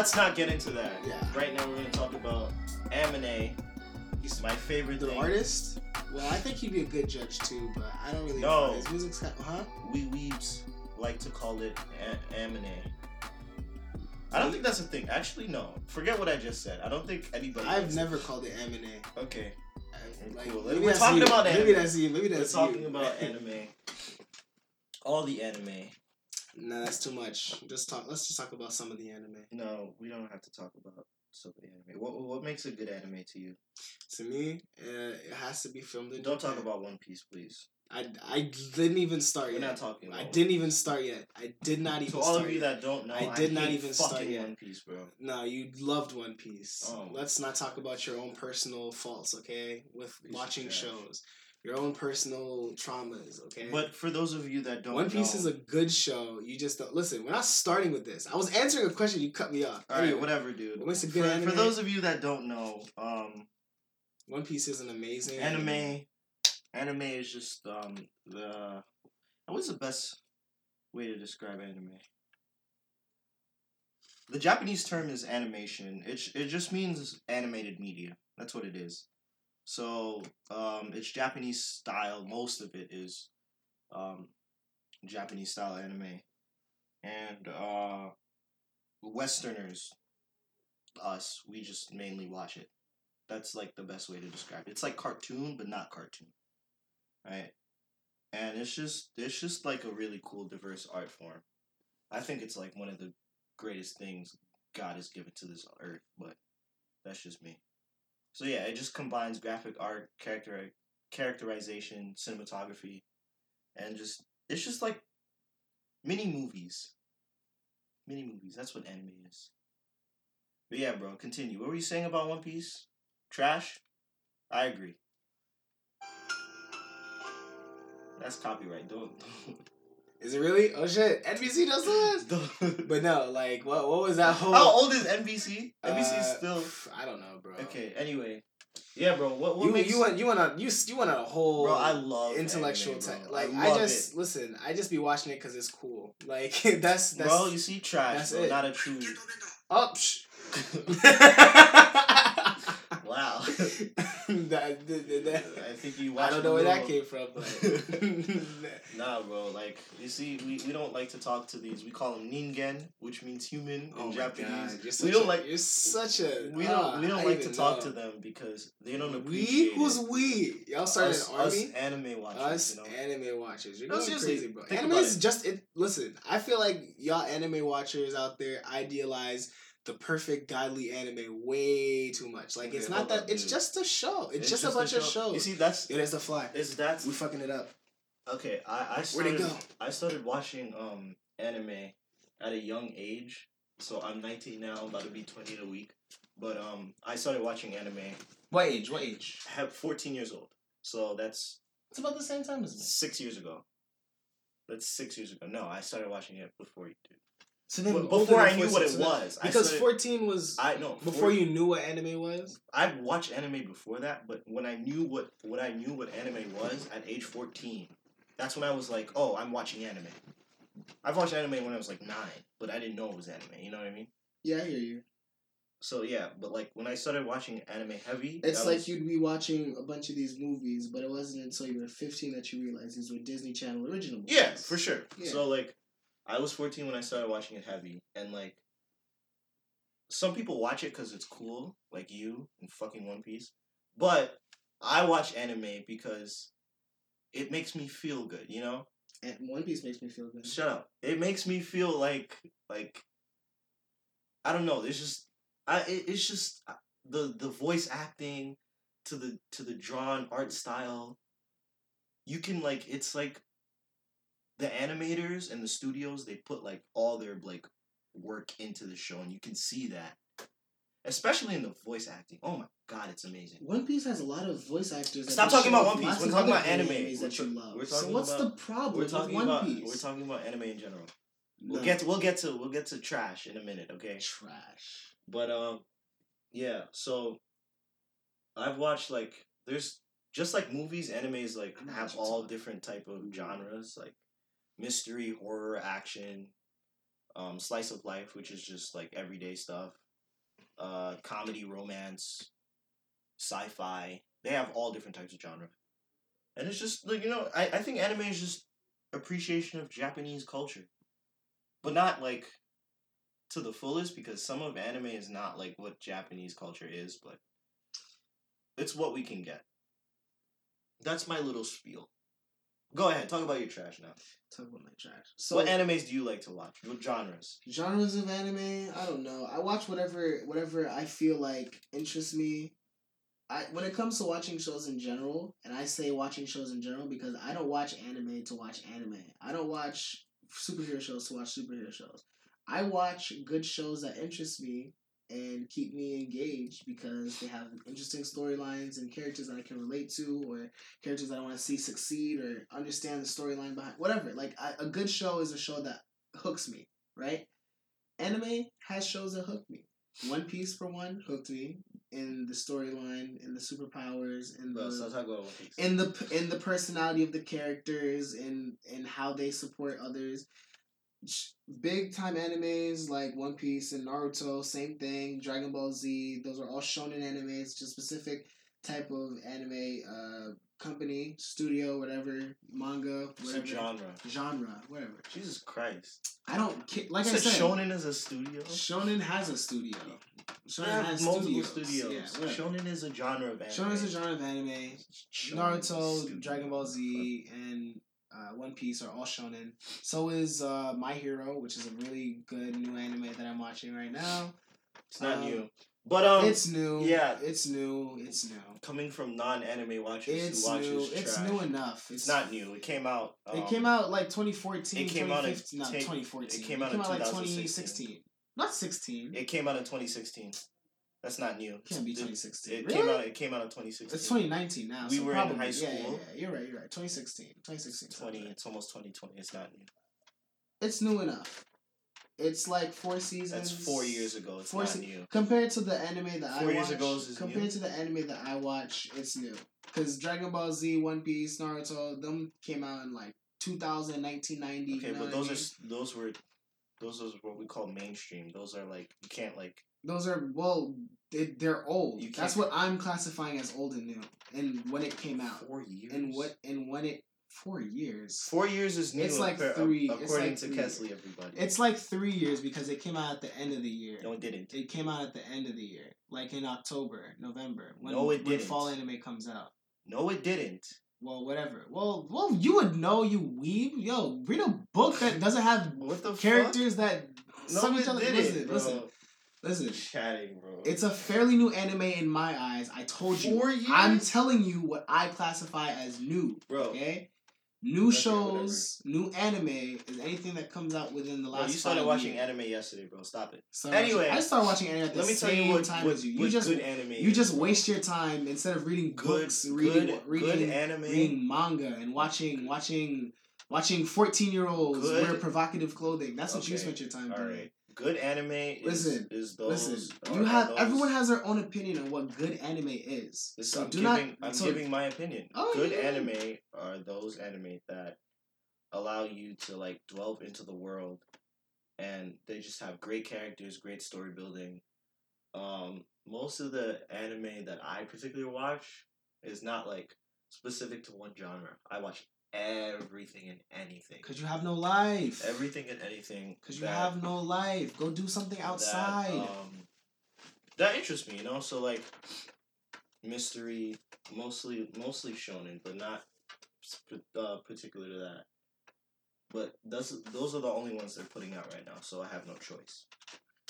let's not get into that. Yeah. Right now we're gonna talk about Amine. He's my favorite The thing. artist? Well, I think he'd be a good judge too, but I don't really No. know. His music's kind huh? We weebs like to call it a- Amine. I don't think that's a thing. Actually, no. Forget what I just said. I don't think anybody. I've never called it Eminem. It. Okay. Like, Cool. maybe We're talking you. about Maybe that's you. Maybe We're talking you. about anime. All the anime. Nah, that's too much. Just talk. Let's just talk about some of the anime. No, we don't have to talk about some of the anime. What what makes a good anime to you? To me, uh, it has to be filmed in. Don't talk about One Piece, please. I, I didn't even start We're yet. not talking. About I didn't even start yet. I did not even To all of you yet. that don't know, I did not hate even start yet. One Piece, bro. No, you loved One Piece. Oh. Let's not talk about your own personal faults, okay? With Piece watching shows, your own personal traumas, okay? But for those of you that don't, One Piece know, is a good show. You just don't listen. We're not starting with this. I was answering a question. You cut me off. all right, Anyway, whatever, dude. What makes a For, good for anime? those of you that don't know, um, One Piece is an amazing anime, anime is just um the what's the best way to describe anime? The Japanese term is animation. It it just means animated media. That's what it is. So um, it's Japanese style. Most of it is um, Japanese style anime, and uh, Westerners, us, we just mainly watch it. That's like the best way to describe it. It's like cartoon, but not cartoon, right? And it's just it's just like a really cool, diverse art form. I think it's like one of the greatest things God has given to this earth, but that's just me. So yeah, it just combines graphic art, character characterization, cinematography, and just it's just like mini movies. Mini movies. That's what anime is. But yeah, bro, continue. What were you saying about One Piece? Trash? I agree. That's copyright. Don't. Is it really? Oh shit! NBC does this. But no, like what? What was that whole? How old is NBC? NBC is Uh, still. I don't know, bro. Okay. Anyway, yeah, bro. What what you makes you went you went on you you went on a whole bro? I love intellectual anime, tech. Like I, I, just it. listen. I just be watching it because it's cool. Like that's that's. bro. You see, trash. that's Bro, it. not a true. oh, psh. wow. that, that, that, I think you. I don't know where that came from, but Nah, bro. Like you see, we, we don't like to talk to these. We call them ningen, which means human oh in Japanese. We don't a, like You're such a. we ah, don't we don't I like to talk know. to them because they don't We? appreciate. Who's it. we? Y'all started us, an army. us anime watchers. Us you know? anime watchers, you're No, going crazy, bro. Anime is it. just it. Listen, I feel like y'all anime watchers out there idealize the perfect godly anime way too much. Like it's Okay, not that. it's just a show. It's, just, a bunch of shows. You see, that's it is the fly. is that's We fucking it up. okay. I I Where'd started it go? I started watching um anime at a young age. So I'm 19 now. I'm about to be 20 in a week. But um, I started watching anime. What age? What age? I have 14 years old. So that's It's about the same time as me. six years ago. That's six years ago. No, I started watching it before you did. So then older before I knew what it so was, I because started- 14 was I know before you knew what anime was. I'd watched anime before that, but when I knew what when I knew what anime was at age fourteen, that's when I was like, oh, I'm watching anime. I've watched anime when I was like nine, but I didn't know it was anime. You know what I mean? Yeah, I hear you. So yeah, but like when I started watching anime heavy, It's like was- you'd be watching a bunch of these movies, but it wasn't until you were 15 that you realized these were Disney Channel original movies. Yeah, for sure. Yeah. So like, I was fourteen when I started watching it heavy, and like, some people watch it because it's cool, like you and fucking One Piece, but I watch anime because it makes me feel good. You know. And One Piece makes me feel good. Shut up. It makes me feel like like I don't know. It's just I it, it's just uh, the the voice acting to the to the drawn art style. You can like it's like the animators and the studios they put like all their like work into the show and you can see that. Especially in the voice acting. Oh my god, it's amazing. One Piece has a lot of voice actors. Stop talking about One Piece. We're talking about anime. that you love. we're so talking what's about- the problem We're with talking One about Piece? we're talking about anime in general. We'll get to, we'll get to we'll get to trash in a minute, okay? trash. But um, yeah. So I've watched like there's just like movies, animes like have all different type of genres like mystery, horror, action, um, slice of life, which is just like everyday stuff, uh, comedy, romance, sci-fi. They have all different types of genre, and it's just like you know, I I think anime is just appreciation of Japanese culture, but not like to the fullest because some of anime is not like what Japanese culture is, but it's what we can get. That's my little spiel. Go ahead, talk about your trash now. Talk about my trash. So what animes do you like to watch? What genres? genres of anime, I don't know. I watch whatever whatever I feel like interests me. I when it comes to watching shows in general, and I say watching shows in general because I don't watch anime to watch anime. I don't watch superhero shows to watch superhero shows. I watch good shows that interest me and keep me engaged because they have interesting storylines and characters that I can relate to, or characters that I want to see succeed, or understand the storyline behind whatever. Like I, a good show is a show that hooks me, right? Anime has shows that hook me. One Piece for one hooked me in the storyline, in the superpowers, in Bro, the so talk about One Piece. in the in the personality of the characters in in how they support others. Big time animes like One Piece and Naruto, same thing. Dragon Ball Z, those are all shonen animes, just specific type of anime uh company, studio, whatever, manga, whatever genre. genre, whatever. Jesus Christ. I don't ki- like you I said said. Shonen is a studio. Shonen has a studio. Shonen has multiple studios. studios. Yeah. Shonen is a genre of anime. Shonen is a genre of anime. Shonen Naruto, studio. Dragon Ball Z, and uh, One Piece are all shonen. So is uh, My Hero, which is a really good new anime that I'm watching right now. It's not um, new. But um it's new. yeah. it's new. It's new. coming from non anime watchers It's who watches new. It's trash, new enough. It's not new. It came out um, it came out like 2014. it came out in 2015, not take- 2014. it came out in like 2016. 2016. Not 16. It came out in 2016. That's not new. It can't be It- 2016. It really? came out. It came out in 2016. It's 2019 now. We so were in probably, high Yeah, yeah, yeah. You're right. You're right. 2016. 2016. sounds 20. right. It's almost 2020. It's not new. It's new enough. It's like four seasons. That's four years ago. It's Four not se- new. Compared to the anime that I Four watch, years ago is compared new? to the anime that I watch, it's new. Because Dragon Ball Z, One Piece, Naruto, them came out in like 2000, 1990. Okay, but those are those were those are what we call mainstream. Those are like you can't like Those are well, they, they're old. That's what I'm classifying as old and new. And when it came out, four years. and what and when it four years. Four years is new. It's like appar- three- it's According like to three. Kesley, everybody. It's like three years because it came out at the end of the year. no, it didn't. It came out at the end of the year, like in October, November, when, No, it didn't. fall anime comes out. No, it didn't. Well, whatever. Well, well, you would know, you weeb. Yo, read a book that doesn't have What the characters that No, suck it each other. didn't, Listen, listen, listen. Chatting, bro. It's a fairly new anime in my eyes. I told you. Four years? I'm telling you what I classify as new. bro. Okay. New Okay, shows, new anime is anything that comes out within the last. Bro, you started watching years. anime yesterday, bro. Stop it. Started Anyway, I started watching anime at the Let me tell same you what, time what, as you. You just good anime. you just waste your time instead of reading good, books, reading good, reading good anime. reading manga and watching watching watching 14 year olds wear provocative clothing. That's what you spent your time All doing. right. Good anime is, Listen, is those. Listen, you have those- everyone has their own opinion on what good anime is. This- So I'm do giving, not. I'm so, giving my opinion. Oh, Good yeah. anime are those anime that allow you to like delve into the world, and they just have great characters, great story building. Um, most of the anime that I particularly watch is not like specific to one genre. I watch everything and anything. Cause you have no life. Everything and anything. Cause you that- have no life. Go do something outside. That, um, that interests me, you know. So like, mystery, mostly mostly shonen, but not uh, particular to that. But those those are the only ones they're putting out right now, so I have no choice.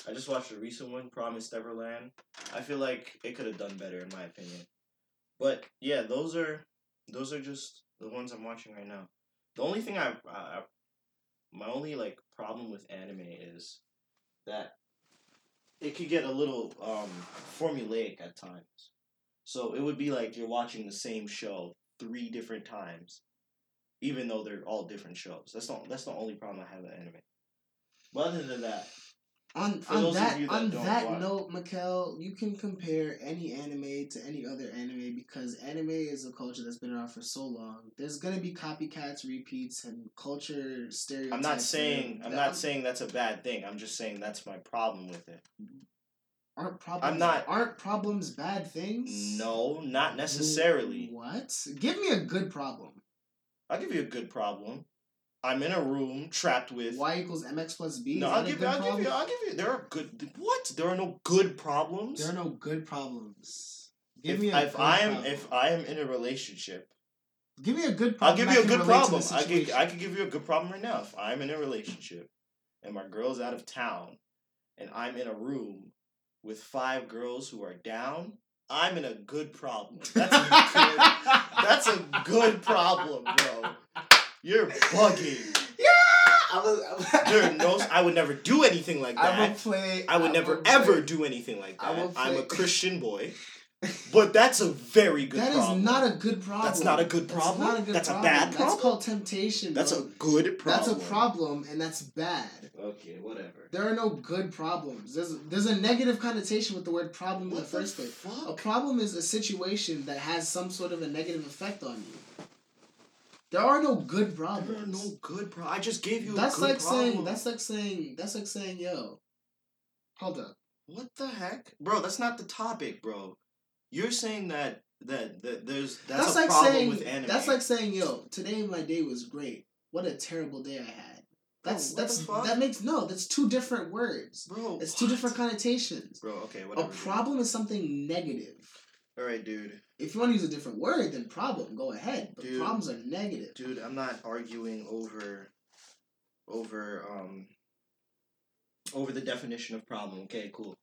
I just watched a recent one, Promised Neverland. I feel like it could have done better, in my opinion. But yeah, those are those are just the ones I'm watching right now. The only thing I, I my only like problem with anime is that it could get a little um formulaic at times. So it would be like you're watching the same show three different times, even though they're all different shows. That's not that's the only problem I have with anime. But other than that, On For on that that on that watch. note, Mikkel, you can compare any anime to any other anime because anime is a culture that's been around for so long. There's gonna be copycats, repeats, and culture stereotypes. I'm not saying I'm not saying that's a bad thing. I'm just saying that's my problem with it. aren't problems. I'm not- aren't problems bad things. No, not necessarily. What? Give me a good problem. I'll give you a good problem. I'm in a room trapped with. Y equals mx plus b. no, I'll give you. I'll problem? give you. I'll give you. There are good. What? There are no good problems. There are no good problems. Give if, me a if good I am problem. if I am in a relationship, give me a good problem. I'll give you a good relate to the problem. I could situation. I could give you a good problem right now. If I'm in a relationship and my girl's out of town and I'm in a room with five girls who are down, I'm in a good problem. That's a good that's a good problem, bro. You're bugging. Yeah, I was. There are no I would never do anything like that. I will play. I would will never play- ever do anything like I will that. I'm a Christian boy. But that's a very good That is problem. not a good problem. That's not a good That's problem? not a good That's a bad problem. That's called temptation. That's a good problem. That's a problem, and that's bad. Okay, whatever. There are no good problems. There's there's a negative connotation with the word problem in the the first place. A problem is a situation that has some sort of a negative effect on you. There are no good problems. There are no good problems. I just gave you that's a good like problem. saying that's like saying that's like saying yo. Hold up. What the heck? Bro, that's not the topic, bro. You're saying that that, that there's that's, That's, a like problem saying with anime. that's like saying yo today my day was great. What a terrible day I had. That's Bro, that's that makes no. That's two different words. bro. It's two different connotations. Bro, okay, A whatever. dude. problem is something negative. All right, dude. If you want to use a different word then problem, go ahead. But Dude. problems are negative. Dude, I'm not arguing over over um over the definition of problem. Okay, cool.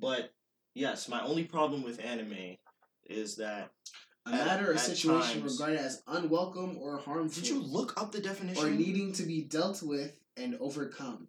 But yes, my only problem with anime is that A At- matter or situation times- regarded as unwelcome or harmful, did you look up the definition? or needing to be dealt with and overcome.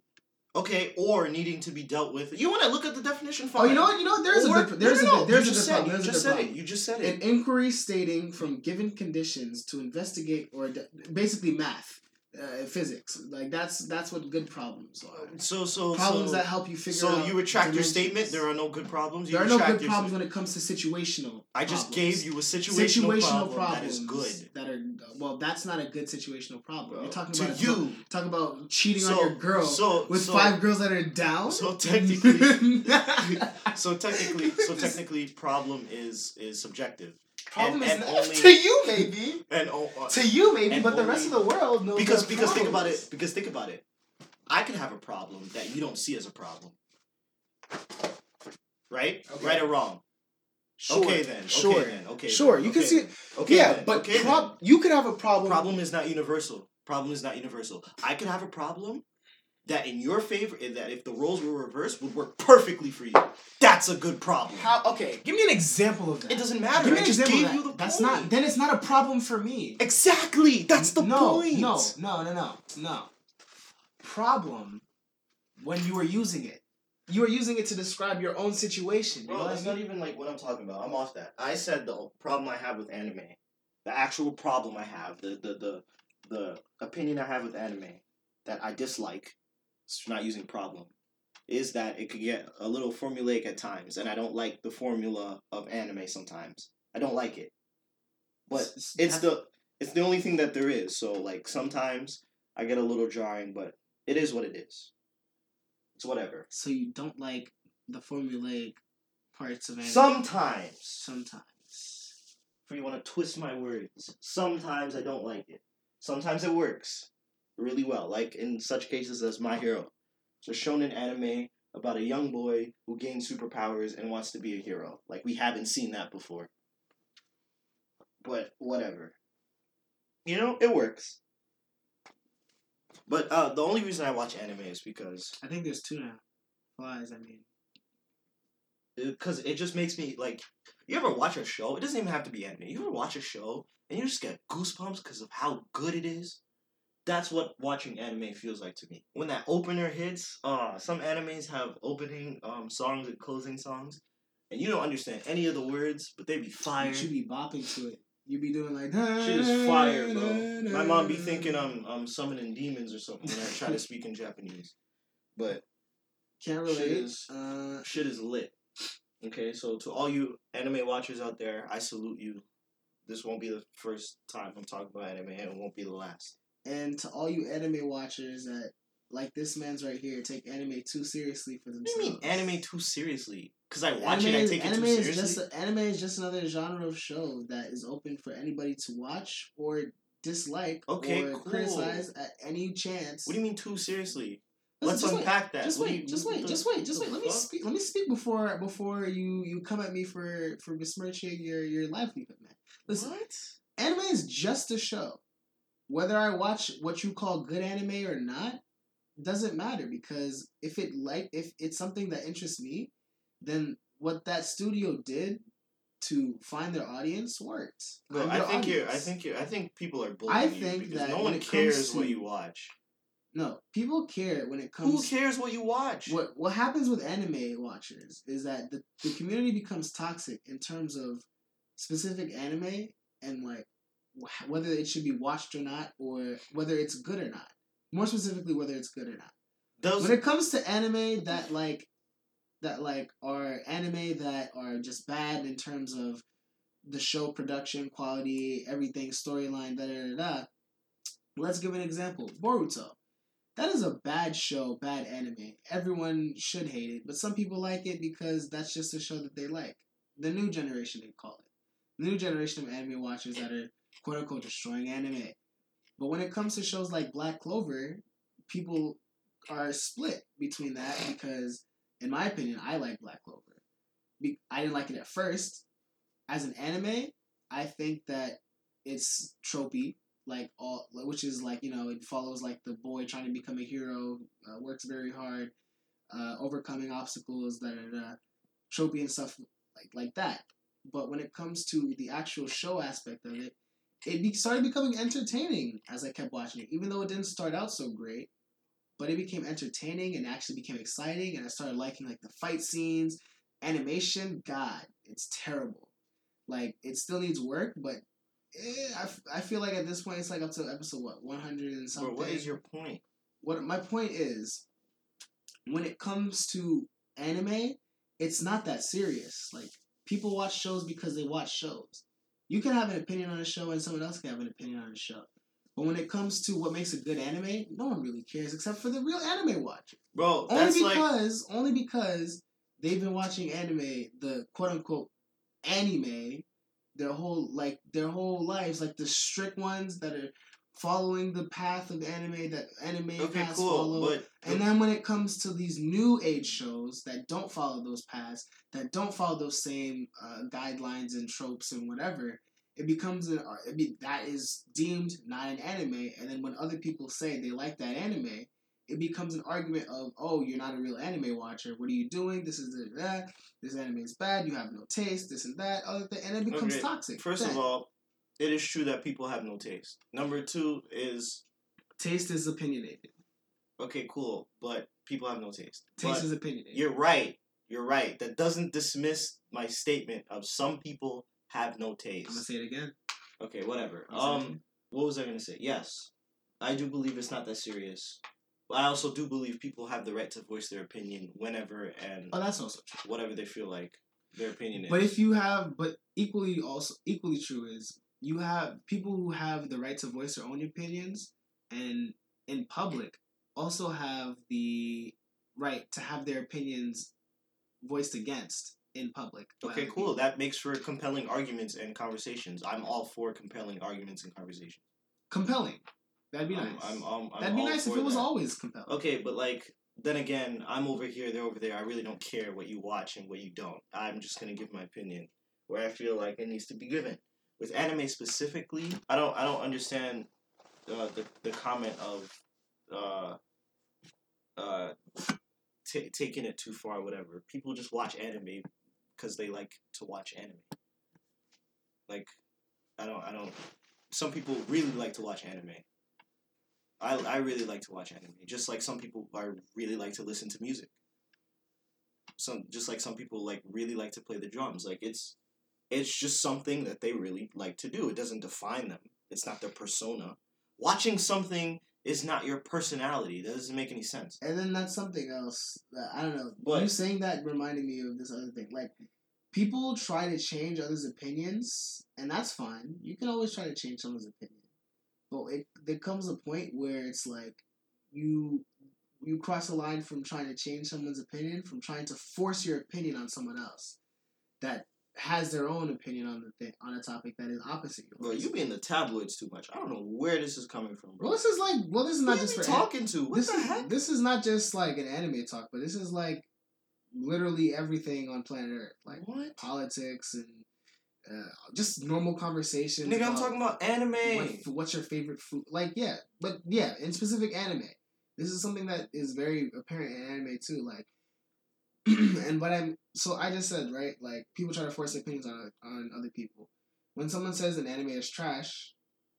Okay, or needing to be dealt with. You want to look at the definition? Fine. Oh, you know what? You know what? There's Or- a good. There's no, no, a no, good. There's you a just said, problem. There's You a just said problem. it. You just said it. An inquiry stating from given conditions to investigate or de- basically math, uh, physics. Like that's that's what good problems are. So so Problems so, that help you figure out so out. you retract your statement. There are no good problems. You There are no retract good problems when it comes to situational. I just problems. gave you a situational, situational problem problems that is good that are well. That's not a good situational problem. Bro, You're talking to about you. talking about cheating on your girl so- with so- five girls that are down. so technically- So technically, so technically, problem is is subjective, problem and- is and not- only- to you maybe and oh, uh, to you maybe, and but the rest of the world knows because there are because think about it. Because think about it. I could have a problem that you don't see as a problem. Right? Okay. Right or wrong? Sure, Okay then. Sure. Okay then. Okay. Sure, then, you can see it. Okay. yeah, then, but okay prob- you could have a problem. problem is not universal. Problem is not universal. I could have a problem that in your favor and that if the roles were reversed would work perfectly for you. That's a good problem. How? Okay, give me an example of that. It doesn't matter. Give me I an just example gave of that. you the That's point. not. Then it's not a problem for me. Exactly. That's the no, point. No, no, no, no, no. Problem when you are using it. You are using it to describe your own situation. You know Bro, I that's mean? not even like what I'm talking about. I'm off that. I said the problem I have with anime, the actual problem I have, the the the the opinion I have with anime that I dislike, it's not using problem, is that it could get a little formulaic at times, and I don't like the formula of anime sometimes. I don't like it. But it's the it's the only thing that there is. So like sometimes I get a little jarring, but it is what it is. It's whatever. So you don't like the formulaic parts of anime. Sometimes. Sometimes. For you want to twist my words. Sometimes I don't like it. Sometimes it works really well. Like in such cases as My Hero. It's a shonen anime about a young boy who gains superpowers and wants to be a hero. Like we haven't seen that before. But whatever. You know, it works. But uh, the only reason I watch anime is because I think there's two now. Flies. I mean. because it just makes me like you ever watch a show it doesn't even have to be anime you ever watch a show and you just get goosebumps because of how good it is that's what watching anime feels like to me when that opener hits uh some animes have opening um songs and closing songs and you don't understand any of the words but they be fire You should be bopping to it. You be doing like. Shit is fire, bro. My mom be thinking I'm I'm summoning demons or something when I try to speak in Japanese. But Can't Shit relate. is- Uh, shit is lit. Okay, so to all you anime watchers out there, I salute you. This won't be the first time I'm talking about anime, and it won't be the last. And to all you anime watchers that like this man's right here take anime too seriously for What do themselves. you mean anime too seriously? Because I watch anime it, I is, take it anime too is seriously. just anime is just another genre of show that is open for anybody to watch or dislike Okay, or cool. criticize at any chance. what do you mean too seriously? Let's just wait. unpack that. Just wait, you- just wait, the- just wait, just wait. Let me speak. Let me speak before before you you come at me for for besmirching your your livelihood, man. Listen, What? anime is just a show. Whether I watch what you call good anime or not doesn't matter because if it like if it's something that interests me, then what that studio did to find their audience worked. I'm I think you're. I think you. I think people are bullying I you think because that no one cares what you watch. no people care when it comes. Who cares what you watch? What what happens with anime watchers is that the, the community becomes toxic in terms of specific anime and like whether it should be watched or not or whether it's good or not. More specifically, whether it's good or not. Those When it comes to anime that like that like are anime that are just bad in terms of the show production quality, everything, storyline, da da da da. Let's give an example. Boruto. That is a bad show, bad anime. Everyone should hate it, but some people like it because that's just a show that they like. The new generation, they call it. The new generation of anime watchers that are quote unquote destroying anime. But when it comes to shows like Black Clover, people are split between that because, in my opinion, I like Black Clover. Be- I didn't like it at first. As an anime, I think that it's tropey, like all, which is like you know it follows like the boy trying to become a hero, uh, works very hard, uh, overcoming obstacles that are uh, tropey and stuff like like that. But when it comes to the actual show aspect of it, it be- started becoming entertaining as I kept watching it, even though it didn't start out so great. But it became entertaining and actually became exciting, and I started liking like the fight scenes, animation. God, it's terrible. Like it still needs work, but eh, I, f- I feel like at this point it's like up to episode what one hundred and Bro, something. what is your point? what my point is when it comes to anime it's not that serious like people watch shows because they watch shows you can have an opinion on a show and someone else can have an opinion on a show. But when it comes to what makes a good anime no one really cares except for the real anime watcher. Bro, only that's like because only because they've been watching anime the quote unquote anime their whole like their whole lives like the strict ones that are following the path of anime that anime okay, paths cool, follow but and then when it comes to these new age shows that don't follow those paths, that don't follow those same uh, guidelines and tropes and whatever, it becomes an uh, it be, that is deemed not an anime. And then when other people say they like that anime, it becomes an argument of, oh, you're not a real anime watcher. What are you doing? This is that. This anime is bad. You have no taste. This and that. Other thing, and it becomes Okay, toxic. First Then, of all, it is true that people have no taste. Number two is taste is opinionated. okay, cool, but people have no taste. Taste But is opinionated. you're right. You're right. That doesn't dismiss my statement of some people have no taste. I'm gonna say it again. Okay, whatever. I'll say it Um, what was I gonna say? Yes, I do believe it's not that serious. But I also do believe people have the right to voice their opinion whenever and Oh, that's also true. whatever they feel like their opinion is. But if you have, but equally also equally true is you have people who have the right to voice their own opinions, and in public also have the right to have their opinions voiced against in public. Okay, cool. people. That makes for compelling arguments and conversations. I'm all for compelling arguments and conversations. compelling. That'd be I'm- nice. I'm, um, I'm That'd be nice if it was that. always compelling. Okay, but like then again, I'm over here, they're over there. I really don't care what you watch and what you don't. I'm just gonna give my opinion where I feel like it needs to be given. With anime specifically, I don't I don't understand uh, the the comment of uh uh ta taking it too far, whatever. People just watch anime because they like to watch anime. Like, I don't I don't. Some people really like to watch anime. I, I really like to watch anime, just like some people are really like to listen to music. Some just like some people like really like to play the drums. Like it's it's just something that they really like to do. It doesn't define them. It's not their persona. Watching something is not your personality. That doesn't make any sense. And then that's something else that I don't know. What? You saying that reminded me of this other thing. Like people try to change others' opinions, and that's fine. You can always try to change someone's opinion, but it there comes a point where it's like you you cross a line from trying to change someone's opinion, from trying to force your opinion on someone else that has their own opinion on the thing on a topic that is opposite Bro, you be in the tabloids too much. I don't know where this is coming from, bro. Well, this is like well, this is not you just for an- talking to. What this the is heck? this is not just like an anime talk, but this is like literally everything on planet Earth, like what? politics and uh, just normal conversations. Nigga, I'm talking about anime. what, what's your favorite food? Like, yeah, but yeah, in specific anime, this is something that is very apparent in anime too. Like, and what I'm so I just said right, like people try to force their opinions on on other people. When someone says an anime is trash,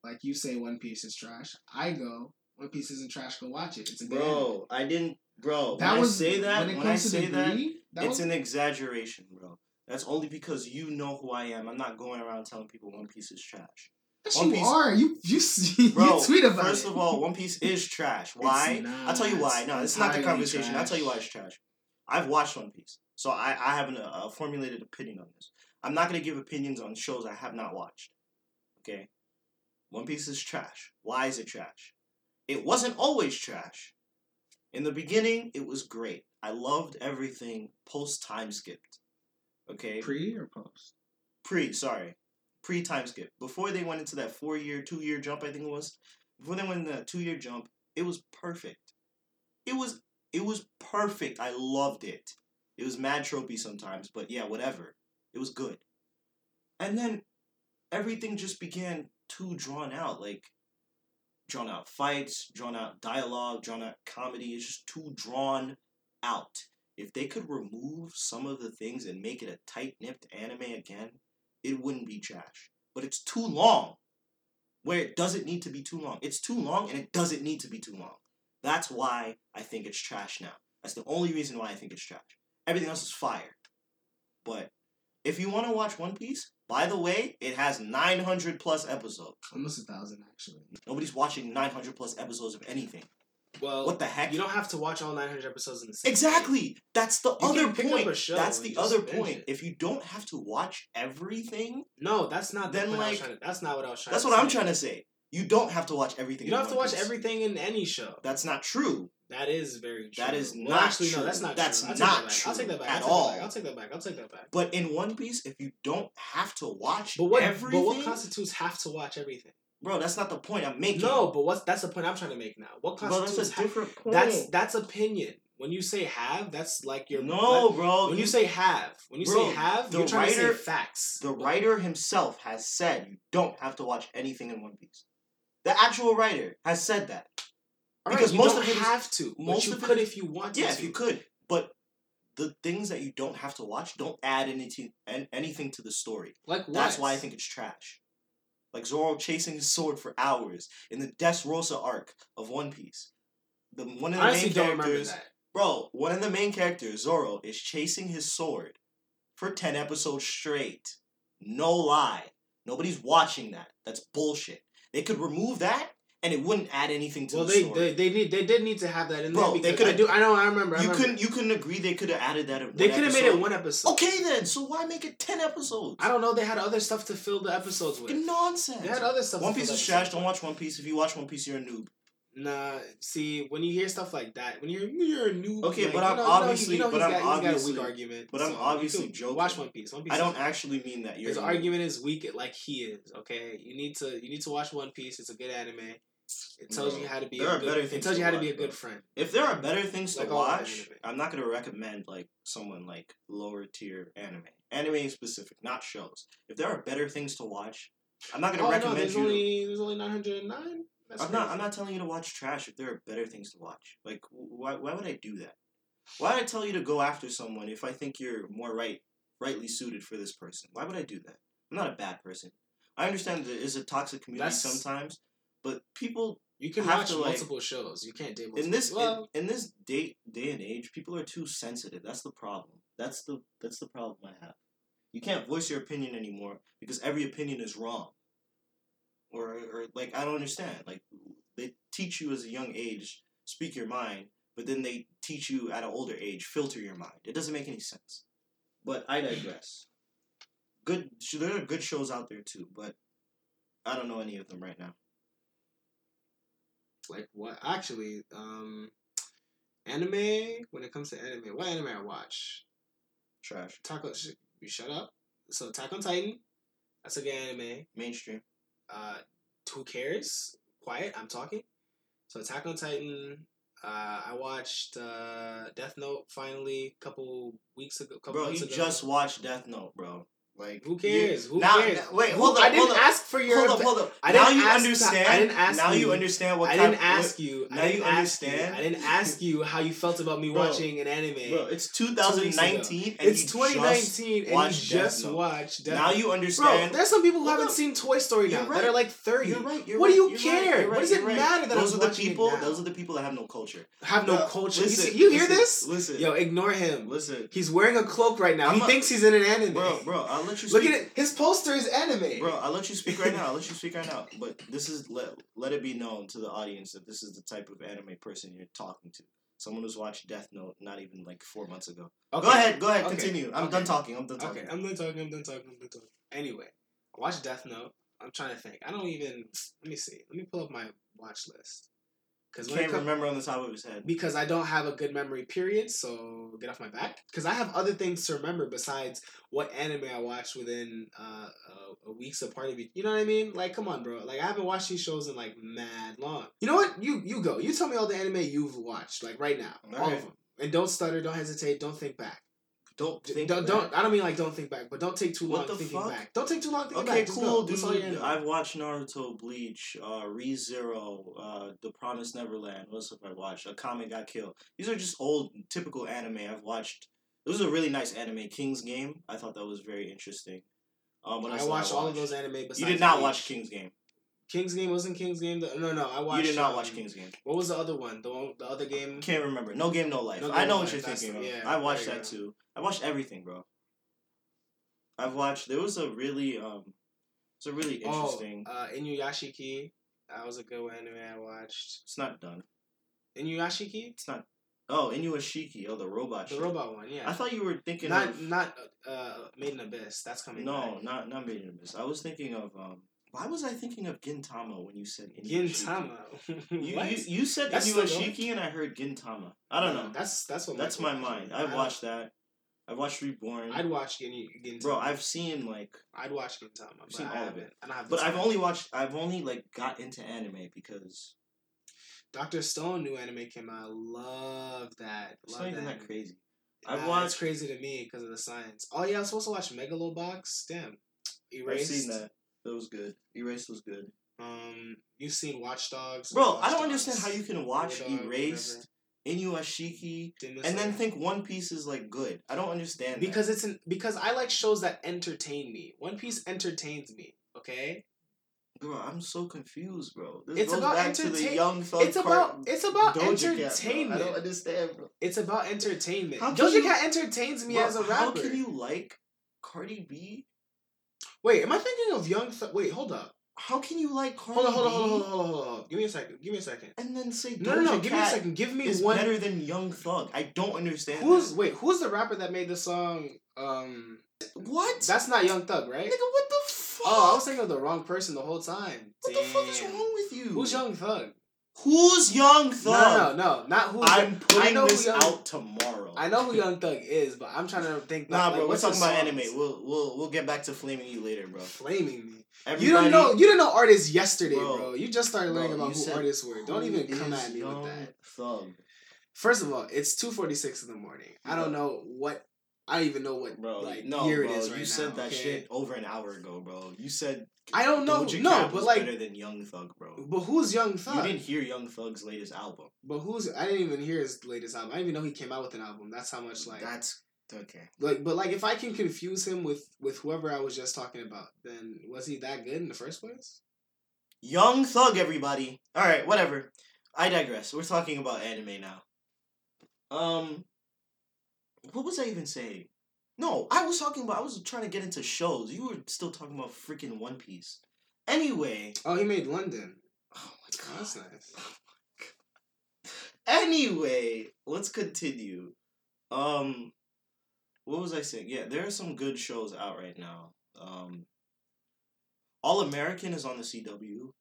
like you say One Piece is trash, I go One Piece isn't trash. Go watch it. It's a good anime. Bro, I didn't. Bro, That when was I say that, when when I say that, degree. That it's was, an exaggeration, bro. That's only because you know who I am. I'm not going around telling people One Piece is trash. yes, One you Piece- are. You you you Bro, tweet about first it. of all, One Piece is trash. Why? I'll tell you why. No, It's not the conversation. I'll tell you why it's trash. I've watched One Piece, so I, I have an, uh, a uh, formulated opinion on this. I'm not going to give opinions on shows I have not watched. Okay? One Piece is trash. Why is it trash? It wasn't always trash. In the beginning, it was great. I loved everything post time skipped. Okay? pre or post. pre sorry pre time skip before they went into that four year two year jump i think it was before they went into that two year jump it was perfect it was it was perfect i loved it it was mad tropey sometimes but yeah whatever it was good and then everything just began too drawn out like drawn out fights drawn out dialogue drawn out comedy it's just too drawn out if they could remove some of the things and make it a tight nipped anime again, it wouldn't be trash. But it's too long. Where it doesn't need to be too long. It's too long and it doesn't need to be too long. That's why I think it's trash now. That's the only reason why I think it's trash. Everything else is fire. But if you want to watch One Piece, by the way, it has 900 plus episodes. Almost a thousand actually. Nobody's watching 900 plus episodes of anything. Well, What the heck? You don't have to watch all 900 episodes in the same day. Exactly. That's the You other can pick up point. a show That's the other point. it. If you don't have to watch everything, No, that's not. The Then, point I was like- trying to, that's not what I was trying. that's to what I'm trying to say. You don't have to watch everything. You don't have to watch everything in any show. That's not true. That is very true. That is well, not actually, true. No, that's not That's true. I'll not take that back. I'll take that back. true I'll take all. That back. I'll take that back. I'll take that back. But in One Piece, if you don't have to watch But what? everything, But what constitutes have to watch everything? bro, that's not the point I'm making. No, but what's that's the point I'm trying to make now. What bro, constitutes? that's a ha- different point. that's that's opinion. When you say have, that's like your no, that- bro. when you say have, when you Bro, say have, the you're trying writer- to say facts. the writer himself has said you don't have to watch anything in One Piece. The actual writer has said that. All right, because you most of it is- have to. most you of it- could if you want. Yeah, to. if you could, but the things that you don't have to watch don't add anything an- anything to the story. Like what? That's why I think it's trash. Like Zoro chasing his sword for hours in the Des Dressrosa arc of One Piece. The one of the honestly main characters, bro. One of the main characters, Zoro, is chasing his sword for ten episodes straight. No lie. Nobody's watching that. That's bullshit. They could remove that, and it wouldn't add anything to Well, the they, story. they they need they did need to have that in Bro, there they because I do I know I remember. I you remember. couldn't. You couldn't agree. They could have added that. They could have made it one episode. Okay then, so why make it ten episodes? I don't know. They had other stuff to fill the episodes with. Nonsense. They had other stuff. One Piece is trash. Don't watch One Piece. If you watch One Piece, you're a noob. Nah, see, when you hear stuff like that, when you're you're a new okay, like, but I'm know, obviously, you know, but got, I'm obviously, argument, but I'm obviously joking. Watch One Piece. One Piece. I don't actually mean that. His argument is weak, like he is. Okay, you need to you need to watch One Piece. It's a good anime. It tells no, you how to be. There a are good, better things. It tells you how to be a good friend. If there are better things like to watch, I'm not gonna recommend like someone like lower tier anime, anime specific, not shows. If there are better things to watch, I'm not gonna oh, recommend no, there's you. Only, there's only 909. That's I'm crazy. not. I'm not telling you to watch trash if there are better things to watch. Like, why? Why would I do that? Why would I tell you to go after someone if I think you're more right, rightly suited for this person? Why would I do that? I'm not a bad person. I understand it is a toxic community That's... sometimes, but people you can have watch to, multiple like, shows. You can't date multiple. In this well, in, in, this day day and age, people are too sensitive. That's the problem. That's the that's the problem I have. You can't voice your opinion anymore because every opinion is wrong. Or or like I don't understand. Like they teach you as a young age, speak your mind, but then they teach you at an older age, filter your mind. It doesn't make any sense. But I digress. Good, there are good shows out there too, but I don't know any of them right now. Like what? Actually, um, anime. When it comes to anime, what anime I watch? Trash. Taco. Sh- you shut up. So Attack on Titan. That's a good anime. Mainstream. Uh, who cares? Quiet. I'm talking. So Attack on Titan. Uh, I watched uh, Death Note finally a couple weeks ago. Couple Bro, you ago. just watched Death Note, bro. Like Who cares? you- Who now, cares? now- wait, hold up. I didn't hold up. ask for your. Hold up, hold up. I now you understand. I didn't ask now you, you. understand what I didn't ask you. Now you understand? You, I didn't ask you how you felt about me Bro, watching an anime. Bro, it's two weeks ago. 2019 and It's you 2019 and you Death just Note. watched. Death Now you Bro, understand. there's some people who haven't seen Toy Story now right. that are like 30. You're right. You're what do you care? What does it matter that those are the people? Those are the people that have no culture. have no culture. you hear this? Listen, Yo, ignore him. listen, He's wearing a cloak right now. He thinks he's in an anime. bro, bro. I'll let you Look speak. at it. His poster is anime. Bro, I'll let you speak right now. I'll let you speak right now. But this is let let it be known to the audience that this is the type of anime person you're talking to. Someone who's watched Death Note not even like four months ago. Okay. Go ahead, go ahead, Okay. continue. I'm Okay. done talking. I'm done talking. Okay, I'm done talking. I'm done talking. I'm done talking. Anyway, I watched Death Note. I'm trying to think. I don't even. Let me see. Let me pull up my watch list. Because Can't comes, remember on the top of his head. because I don't have a good memory period, so get off my back. Because I have other things to remember besides what anime I watched within uh, a, a week's apart of each. You know what I mean? Like, come on, bro. Like, I haven't watched these shows in like mad long. You know what? You you go. You tell me all the anime you've watched, like right now, all Alright. of them. And don't stutter. Don't hesitate. Don't think back. Don't think don't, back. don't. I don't mean like don't think back, but don't take too What long thinking fuck? back. Don't take too long thinking Okay, back. Cool, go. That's all your dude. I've watched Naruto, Bleach, uh, ReZero, uh, The Promised Neverland. What else have I watched? A Akame ga Kill. These are just old, typical anime I've watched. It was a really nice anime, King's Game. I thought that was very interesting. Um, I watched all of those anime. Besides You did not Bleach. watch King's Game. King's Game wasn't King's Game. The, no, no, I watched. you did not um, watch King's Game. What was the other one? The one, the other game. Can't remember. No Game, No Life. No I know No what Life, you're that's thinking the- of. yeah, I watched that go. too. I watched everything, bro. I've watched. There was a really um, it's a really interesting. Oh, uh, Inuyashiki. That was a good anime I watched. it's not done. Inuyashiki, It's not. Oh, Inuashiki. Oh, the robot. the shit. robot one. Yeah. I thought you were thinking not of not uh, Made in Abyss. That's coming. no, back. not not Made in Abyss. I was thinking of um. Why was I thinking of Gintama when you said? Gintama. You, you you said That's Inuashiki and I heard Gintama. I don't know. That's that's what. That's my watched. mind. I I've watched that. I've watched Reborn. I'd watch Gin- Gintama. Bro, I've seen like, I'd watch Gintama. But seen I all of it. I don't have. but I've only watched. I've only like got into anime because Doctor Stone new anime came out. I love that. it's Love not even that. that crazy. Nah, I've It's watched. crazy to me because of the science. Oh yeah, I was supposed to watch Megalobox. Damn, I've erased. seen that. That was good. Erased was good. Um, you've seen Watch Dogs. Bro, Watch I don't Dogs, understand how you can watch War Dog, Erased, Inuashiki, whatever. Demon and then think One Piece is like good. I don't understand. that. because it's an because I like shows that entertain me. One Piece entertains me. Okay, Bro, I'm so confused, bro. This It's about back to the young thug it's about it's about Doja Cat, entertainment. I don't understand, bro. It's about entertainment. Doja you- Cat entertains me Bro, as a rapper. How can you like Cardi B? Wait, am I thinking of Young? Th- Wait, hold up. How can you like Cardi Hold on, hold on, B hold on, hold on, hold on, hold on. Give me a second. Give me a second. and then say No, no, no. Give me a second. Give me is one. better than Young Thug? I don't understand. Who's that. wait? Who's the rapper that made the song? Um, what? that's not Young Thug, right? Nigga, what the fuck? Oh, I was thinking of the wrong person the whole time. What the fuck is wrong with you? Who's Young Thug? Who's Young Thug? no, no, no not who. I'm putting this Young- out tomorrow. I know who Young Thug is, but I'm trying to think. Nah, like, bro, we're talking about songs? anime. We'll we'll we'll get back to flaming you later, bro. Flaming me. Everybody, You don't know. You didn't know artists yesterday, Bro. bro. You just started learning Bro, about who artists were. Don't even come at me with that. Thug, First of all, it's two forty six in the morning. I don't know what. I don't even know what bro. like no, year bro, it is right you now. said that okay? shit over an hour ago, bro. You said I don't know. Doja no, Cat but like, better than Young Thug, bro. but who's Young Thug? You didn't hear Young Thug's latest album. But who's? I didn't even hear his latest album. I didn't even know he came out with an album. That's how much like That's okay. like. But like, if I can confuse him with with whoever I was just talking about, then was he that good in the first place? Young Thug, everybody. All right, whatever. I digress. We're talking about anime now. Um, what was I even saying? No, I was talking about. I was trying to get into shows. You were still talking about freaking One Piece. Anyway, Oh, he made London. oh my god. that's nice. Anyway, let's continue. Um, what was I saying? Yeah, there are some good shows out right now. Um, All American is on the CW. You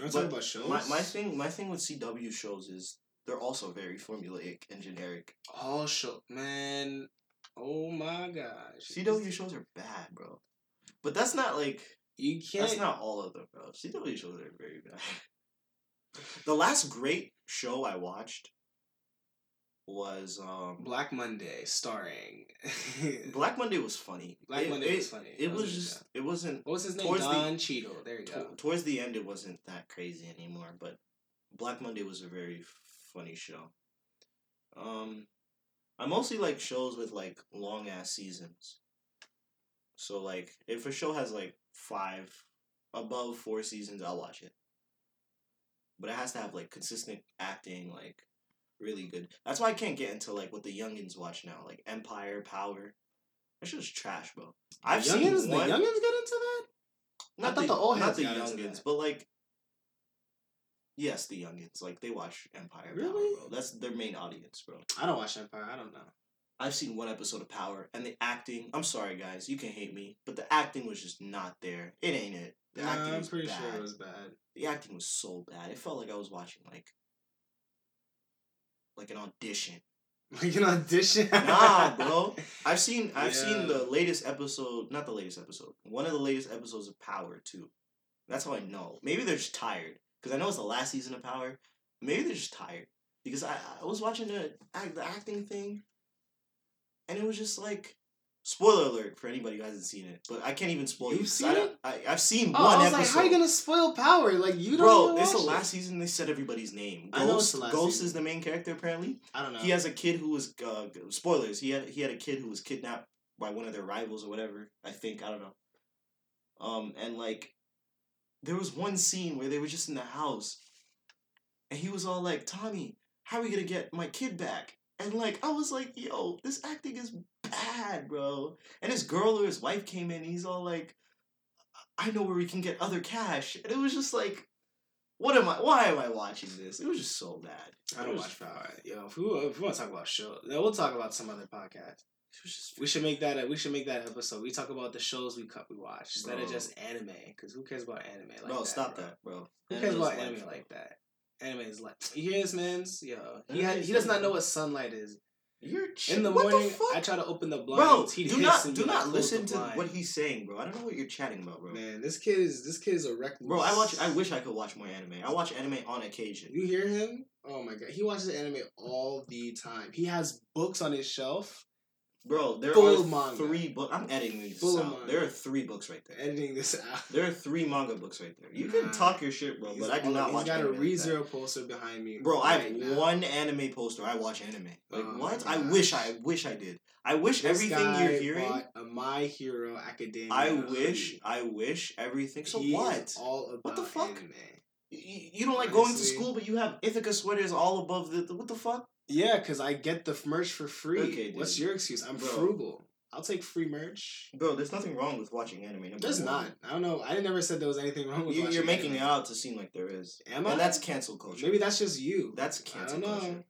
want But to talk about shows? My my thing my thing with CW shows is they're also very formulaic and generic. All show, man. Oh my gosh. CW shows are bad, bro. But that's not like You can't. that's not all of them, bro. CW shows are very bad. The last great show I watched was um Black Monday, starring. Black Monday was funny. Black It- Monday it- was funny. It was, was just it wasn't What was his name? Towards the- Don Cheadle. There you to- go. towards the end it wasn't that crazy anymore, but Black Monday was a very funny show. Um I mostly like shows with like long ass seasons. So like if a show has like 5 above 4 seasons, I'll watch it. But it has to have like consistent acting like really good. That's why I can't get into like what the youngins watch now, like Empire, Power. That shit's trash, bro. I've youngins, seen one. The youngins get into that. Not I thought the, the old not the youngins, but like yes, the youngins. Like they watch Empire. Power, Really? bro. That's their main audience, bro. I don't watch Empire. I don't know. I've seen one episode of Power, and the acting. I'm sorry, guys, you can hate me, but the acting was just not there. It ain't it. The Nah, acting I'm was pretty bad. sure it was bad. The acting was so bad. It felt like I was watching like like an audition. Like an audition. Nah, bro. I've seen I've Yeah. seen the latest episode, not the latest episode. One of the latest episodes of Power too. That's how I know. Maybe they're just tired because I know it's the last season of Power. Maybe they're just tired because I, I was watching the act- the acting thing, and it was just like spoiler alert for anybody who hasn't seen it. But I can't even spoil You've you. seen I, it? I I've seen Oh, one I was episode. like, how are you gonna spoil Power? Like you don't. Know. Bro, it's the watch it. last season. They said everybody's name. I know Ghost. it's the last Ghost season. is the main character apparently. I don't know. He has a kid who was uh, spoilers. He had he had a kid who was kidnapped by one of their rivals or whatever. I think I don't know. Um, and like, there was one scene where they were just in the house, and he was all like, "Tommy, how are we gonna get my kid back?" And like, I was like, "Yo, this acting is bad, bro." And his girl or his wife came in. And he's all like, "I know where we can get other cash," and it was just like. What am I? Why am I watching this? It was just so bad. I don't was- watch Power. Yo, if we, if we want to talk about then we'll talk about some other podcast. It was just We should make that. A, we should make that episode. We talk about the shows we cut, we watch instead of just anime. Because who cares about anime? Like bro, that, stop bro? that, bro. Who cares about life, anime bro. like that? Anime is like you hear this, man's yo. He had, he does not know what sunlight is. You're In the morning, fuck? I try to open the bro. blinds. he Do not do not like, "Close the listen to what he's saying, bro. I don't know what you're chatting about, bro. Man, this kid is this kid is a reckless. Bro, I watch. I wish I could watch more anime. I watch anime on occasion. You hear him? Oh my god, he watches anime all the time. He has books on his shelf. Bro, there Full are manga. three books. I'm editing these Full out. manga. There are three books right there. Editing this out. There are three manga books right there. You Nah. can talk your shit, bro, He's- but I do not watch. He's got a anime like. ReZero poster behind me. Bro, I have now. one anime poster. I watch anime. Like Oh what? I wish. I wish I did. I wish This everything you're hearing. My Hero Academia. I wish. hoodie. I wish everything. So what? all about What the fuck? anime. You, you don't like going to school, but you have Ithaca sweaters all above the what the fuck? Yeah, because I get the merch for free. Okay, dude. What's your excuse? I'm Bro. frugal. I'll take free merch. Bro, there's nothing wrong with watching anime. There's not. I don't know. I never said there was anything wrong with You, watching you're making anime. it out to seem like there is, Am I? and that's cancel culture. Maybe that's just you. that's I cancel don't know. culture.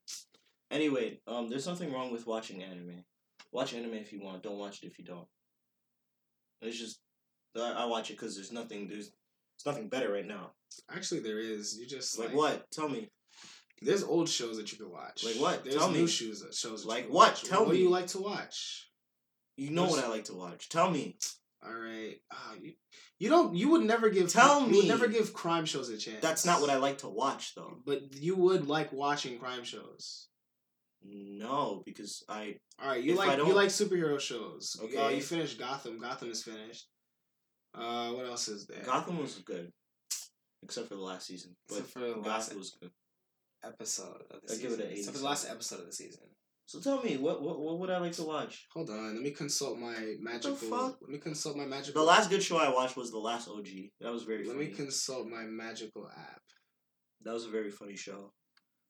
Anyway, um, there's nothing wrong with watching anime. Watch anime if you want. Don't watch it if you don't. It's just I, I watch it because there's nothing. There's there's nothing better right now. Actually, there is. You just Like, like, what? Tell me. There's old shows that you can watch. Like what? There's Tell new me. shows that shows that Like you what? watch. Tell what me. do you like to watch? You know There's- what I like to watch. Tell me. All right. Ah, you, you don't. You would never give. Tell You would me. never give crime shows a chance. That's not what I like to watch though. But you would like watching crime shows. No, because I All right. You like you like superhero shows. Okay. Okay. you finished Gotham. Gotham is finished. Uh, what else is there? Gotham was good, except for the last season. But Except for the last Gotham was good. Episode of the I'd give season. it an Except for the last episode of the season. So tell me, what what what would I like to watch? Hold on. Let me consult my magical. fuck? Let me consult my magical. The last good show I watched was the last OG. That was very Let funny. me consult my magical app. that was a very funny show.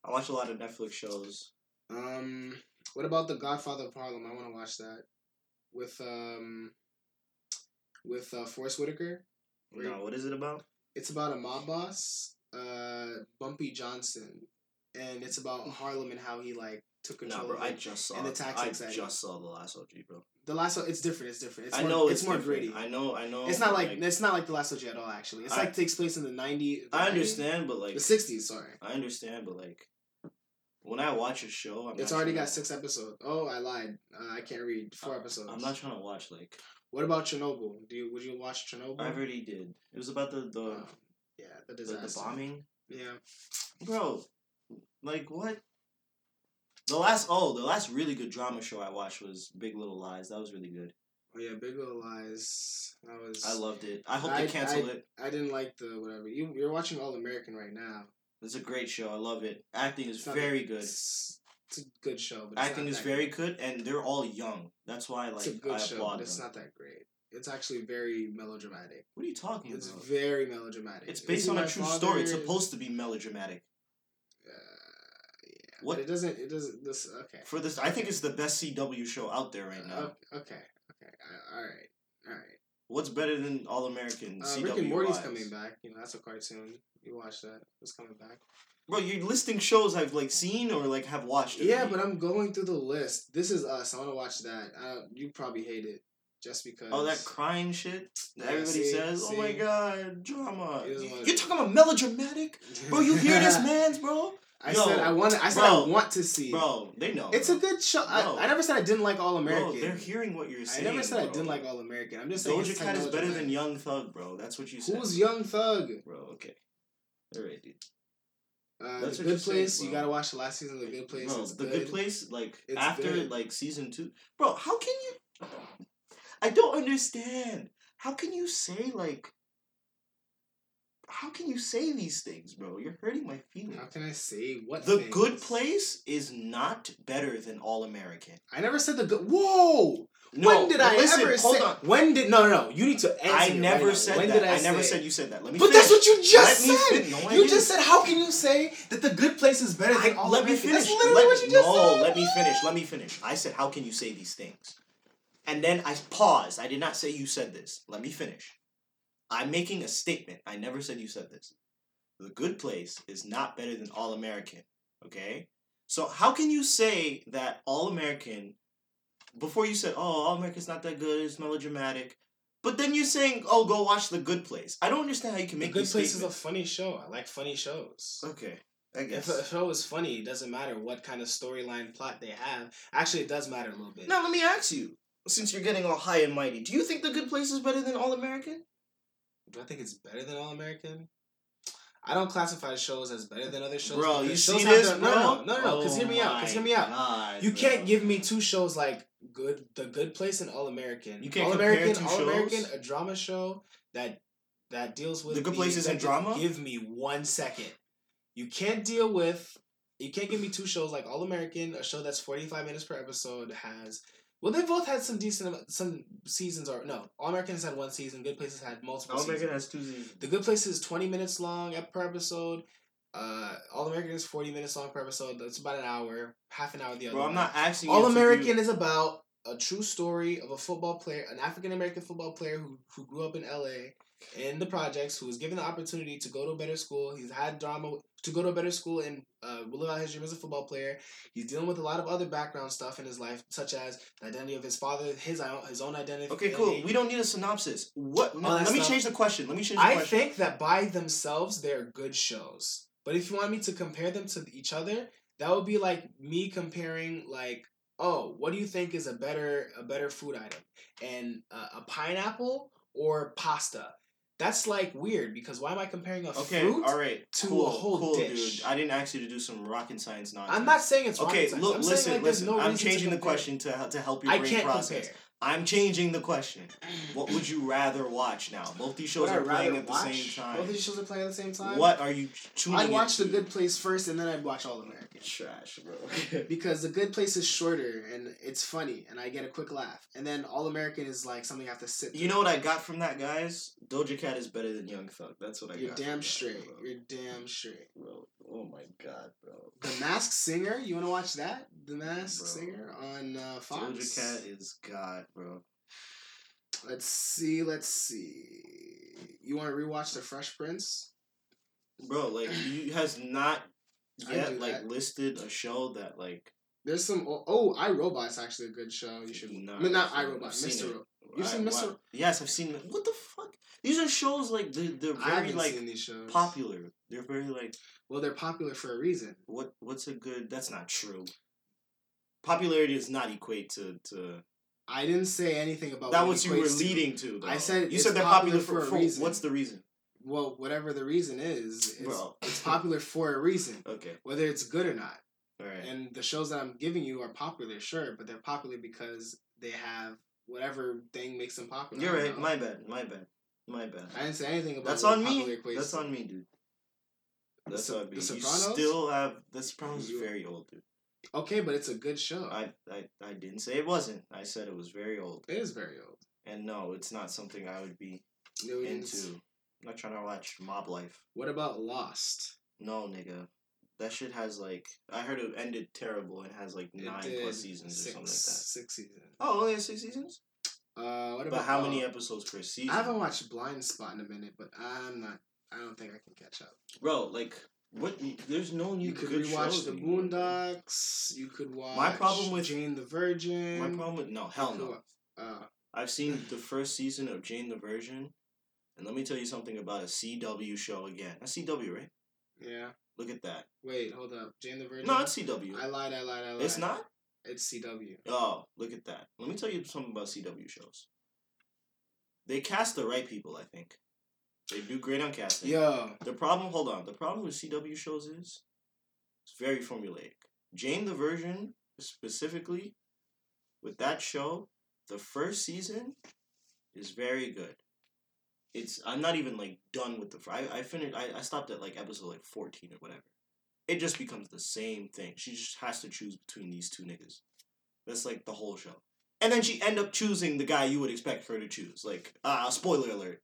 I watched a lot of Netflix shows. Um, what about the Godfather of Harlem? I want to watch that with um with uh, Forest Whitaker. No, what is it about? It's about a mob boss. uh, Bumpy Johnson, and it's about Harlem and how he like took control. Nah, bro, of I just saw. and the tax I just saw the last OG, bro. The last one, it's different. It's different. It's I more, know it's, more different. gritty. I know. I know. it's not but, like, it's not like the last OG at all. Actually, it's I- like takes place in the ninety. I understand, but like the sixties. Sorry, I understand, but like when I watch a show, I'm it's already got to- six episodes. Oh, I lied. Uh, I can't read four episodes. I'm not trying to watch like What about Chernobyl? Do you would you watch Chernobyl? I already did. It was about the the Um, yeah, the the, disaster. the bombing, Yeah. bro. Like what? The last oh, the last really good drama show I watched was Big Little Lies. That was really good. Oh yeah, Big Little Lies. That was. I loved it. I hope I- they cancel it. I didn't like the whatever. You you're watching All American right now. It's a great show. I love it. Acting is very that- good. It's, it's a good show, but it's Acting is very good, and they're all young. That's why I like It's a good I show, but it's them. not that great. It's actually very melodramatic. What are you talking It's about? It's very melodramatic. It's based on a true story. It's supposed to be melodramatic. Uh, What- But it doesn't. It doesn't. This okay. For this, I think it's the best CW show out there right now. Uh, okay. Okay. I- All right. All right. What's better than All American? Uh, CW Rick and Morty's wise? coming back. You know that's a cartoon. You watch that? It's coming back. Bro, you're listing shows I've like seen or like have watched. Yeah, but I'm going through the list. This is us. I want to watch that. Uh, you probably hate it, just because. Oh, that crying shit that Yeah, everybody see, says. Oh my god, drama. He doesn't wanna- You're talking about melodramatic, bro. You hear this, man's bro? I Yo, said I want. I said bro, I want to see. Bro, they know. it's a good show. I, I never said I didn't like All American. Bro, they're hearing what you're saying. I never said I didn't like All American. I'm just saying. Doja Cat is better than. Young Thug, bro. That's what you said. Who's Young Thug? Bro, okay. Alright, dude. Uh, That's the you Good Place. you gotta watch the last season of The Good Place. Bro, the good. good place, like It's after good. like season two, bro. How can you? I don't understand. How can you say like? How can you say these things, bro? You're hurting my feelings. How can I say what? The things? Good Place is not better than All American. I never said the good. Whoa! No, when did I listen, ever hold say? on. When did no no no? You need to answer. I never right said when that. Did I, I, never said you said that. Let me. But finish. that's what you just Let said. no, you just said, "How can you say that the good place is better I, all let me finish. That's literally Let- what you just no, said. let me finish. Let me finish. I said, how can you say these things? And then I paused. I did not say you said this. Let me finish. I'm making a statement. I never said you said this. The Good Place is not better than All American. Okay? So how can you say that All American before you said, "Oh, All American's not that good. It's melodramatic." But then you're saying, "Oh, go watch The Good Place." I don't understand how you can make. The Good Place is a funny show. I like funny shows. Okay, I If guess. a show is funny, it doesn't matter what kind of storyline plot they have. Actually, it does matter a little bit. Now let me ask you, since you're getting all high and mighty, do you think The Good Place is better than All American? Do I think it's better than All American? I don't classify shows as better than other shows. Bro, you shows see this, their- bro? No, no, no, no. Because Oh hear me oh out. Because hear me out. God, You bro. can't give me two shows like good, The Good Place and All American. You can't All compare American, All American, a drama show that that deals with The Good Place isn't drama? Give me one second. You can't deal with. You can't give me two shows like All American, a show that's forty five minutes per episode has. Well, they both had some decent some seasons or no. All American has had one season. Good Places had multiple. All. American has two seasons. The Good Place is 20 minutes long per episode. Uh, All American is 40 minutes long per episode. That's about an hour, half an hour the other. Bro, I'm not asking you All American is about a true story of a football player, an African American football player who, who grew up in LA in the projects, who was given the opportunity to go to a better school. He's had drama to go to a better school and uh, will live out his dream as a football player. He's dealing with a lot of other background stuff in his life, such as the identity of his father, his own, his own identity. Okay, cool. We don't need a synopsis. What? no, let me change the question. Let me change the I question. think that by themselves they're good shows. But if you want me to compare them to each other, that would be like me comparing like, oh, what do you think is a better a better food item? And uh, a pineapple or pasta? That's like weird because why am I comparing a Okay, fruit? all right. to cool, a whole cool, dish. dude. I didn't ask you to do some rocket science nonsense. I'm not saying it's Okay, rocket science. look, I'm listen, like, listen. no I'm changing the question to to help your I brain process. compare. I'm changing the question. What would you rather watch now? Both these shows Would are playing at the watch? same time. Both these shows are playing at the same time. What are you tuning I'd watch The? Good Place first, and then I'd watch All American. trash, bro. because the good place is shorter and it's funny and I get a quick laugh. And then All American is like something I have to sit. you know what I got from that, guys? Doja Cat is better than Young Thug. That's what I got. You're got. damn that, straight. bro. You're damn straight. Bro, oh my god, bro. The Masked Singer. You want to watch that? The Masked Bro. Singer on uh, Fox. Doja Cat is god, bro. Let's see. Let's see. You want to rewatch The Fresh Prince? bro. Like he has not yet like that. listed a show that like There's some. Oh, oh, iRobot's actually a good show. You should. I mean, not iRobot. Mr. Ro- You've seen Mr. Yes, I've seen. What the fuck? These are shows like they're, they're very like seen these shows. popular. They're very like Well, they're popular for a reason. what what's a good? That's not true. Popularity does not equate to to. I didn't say anything about that what you were equates to. leading to. I said you said they're popular popular, for for, a reason. What's the reason, Well, whatever the reason is, it's, it's popular for a reason, Okay, whether it's good or not. all right. And the shows that I'm giving you are popular, sure, but they're popular because they have whatever thing makes them popular. You're right. My bad. My bad. My bad. I didn't say anything about That's on me. That's on me, dude. That's So- on me. The You Sopranos? still have The Sopranos. Is very old, dude. Okay, but it's a good show. I, I I didn't say it wasn't. I said it was very old. it is very old. And no, it's not something I would be Millions. into. I'm not trying to watch Mob Life. What about Lost? No, nigga. That shit has like I heard it ended terrible and has like It nine did plus seasons six, or something like that. Six seasons. Oh, only has six seasons. Uh, what But about how many uh, episodes per season? I haven't watched Blindspot in a minute, but I'm not. I don't think I can catch up. Bro, like what? There's no new You could good rewatch shows The anymore. Boondocks. You could watch. My problem with- Jane the Virgin. My problem with no, hell no. Uh, I've seen the first season of Jane the Virgin, and let me tell you something about a CW show again. That's CW, right? yeah. Look at that. Wait, hold up. Jane the Virgin. No, it's CW. I lied. I lied. I lied. It's not. It's CW. Oh, look at that. Let me tell you something about CW shows. They cast the right people, I think. They do great on casting. Yeah. The problem, hold on. The problem with CW shows is it's very formulaic. Jane the Virgin, specifically, with that show, the first season is very good. It's I'm not even like done with the I I finished I, I stopped at like episode like fourteen or whatever. It just becomes the same thing. She just has to choose between these two niggas. That's like the whole show. And then she end up choosing the guy you would expect her to choose. Like, ah, spoiler alert.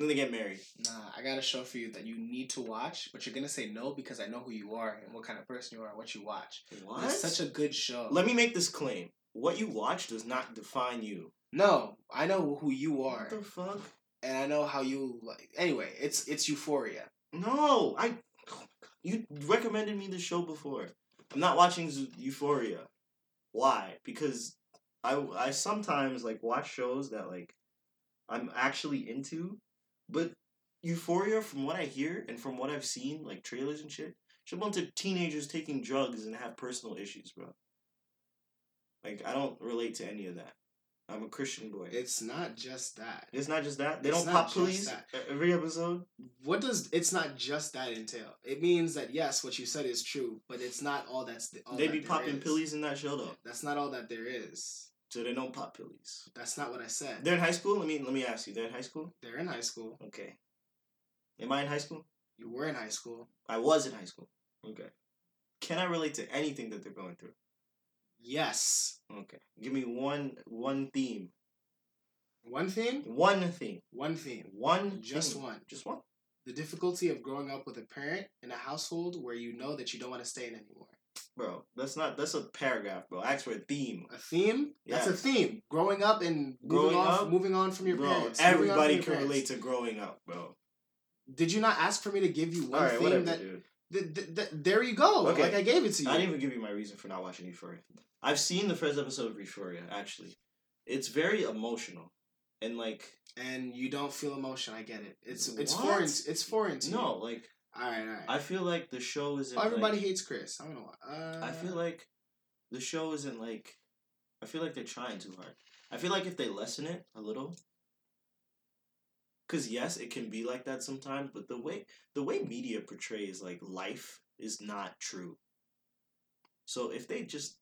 Then they get married. Nah, I got a show for you that you need to watch, but you're gonna say no because I know who you are and what kind of person you are, and what you watch. What? It's such a good show. Let me make this claim. What you watch does not define you. no, I know who you are, What the fuck? and I know how you like. Anyway, it's it's Euphoria. No, I. You recommended me the show before. I'm not watching Euphoria. Why? Because I I sometimes like watch shows that like I'm actually into, but Euphoria, from what I hear and from what I've seen, like trailers and shit, it's a bunch of teenagers taking drugs and have personal issues, bro. Like I don't relate to any of that. I'm a Christian boy. it's not just that. It's not just that. They It's don't pop police every episode. What does it's not just that entail? It means that yes, what you said is true, but it's not all that's the, all they that be popping is. pillies in that show though. That's not all that there is. So they don't pop pillies. That's not what I said. They're in high school. Let me let me ask you. They're in high school. They're in high school. Okay. Am I in high school? You were in high school. I was in high school. Okay. Can I relate to anything that they're going through? Yes. Okay. Give me one one theme. One thing. One theme. One thing. One. Just theme. one. Just one. The difficulty of growing up with a parent in a household where you know that you don't want to stay in anymore. Bro, that's not that's a paragraph, bro. Ask for a theme. A theme? That's a theme. Growing up and moving Growing on, up? moving on from your bro, parents. moving everybody your can parents. relate to growing up, bro. Did you not ask for me to give you one theme whatever, that? Th- th- th- there you go. Okay. Like I gave it to you. I didn't even give you my reason for not watching Euphoria. I've seen the first episode of Euphoria, actually. It's very emotional. And like and you don't feel emotion. I get it. It's it's What? foreign. It's foreign to no, you. like All right, all right. I feel like the show isn't oh, everybody like, hates Chris. I don't know. Uh, I feel like the show isn't like I feel like they're trying too hard. I feel like if they lessen it a little cuz yes, it can be like that sometimes, but the way the way media portrays like life is not true. So if they just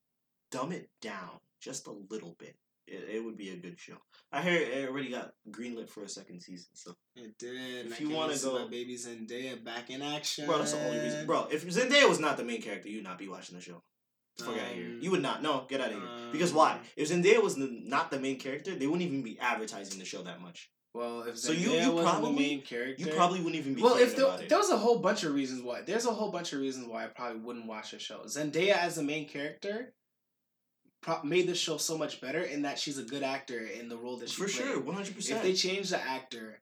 dumb it down just a little bit, it, it would be a good show. I hear it already got greenlit for a second season. So, it did. If I you wait to go- my baby Zendaya back in action. bro, that's the only reason. Bro, if Zendaya was not the main character, you'd not be watching the show. Fuck out of here. You would not. No, get out of here. Because why? um, If Zendaya was the, not the main character, they wouldn't even be advertising the show that much. Well, if So you- you probably- the main character, You probably wouldn't even be. well, if there, there was a whole bunch of reasons why, there's a whole bunch of reasons why I probably wouldn't watch the show. Zendaya as the main character pro- made the show so much better in that she's a good actor in the role that she for played. sure, 100 percent. If they change the actor,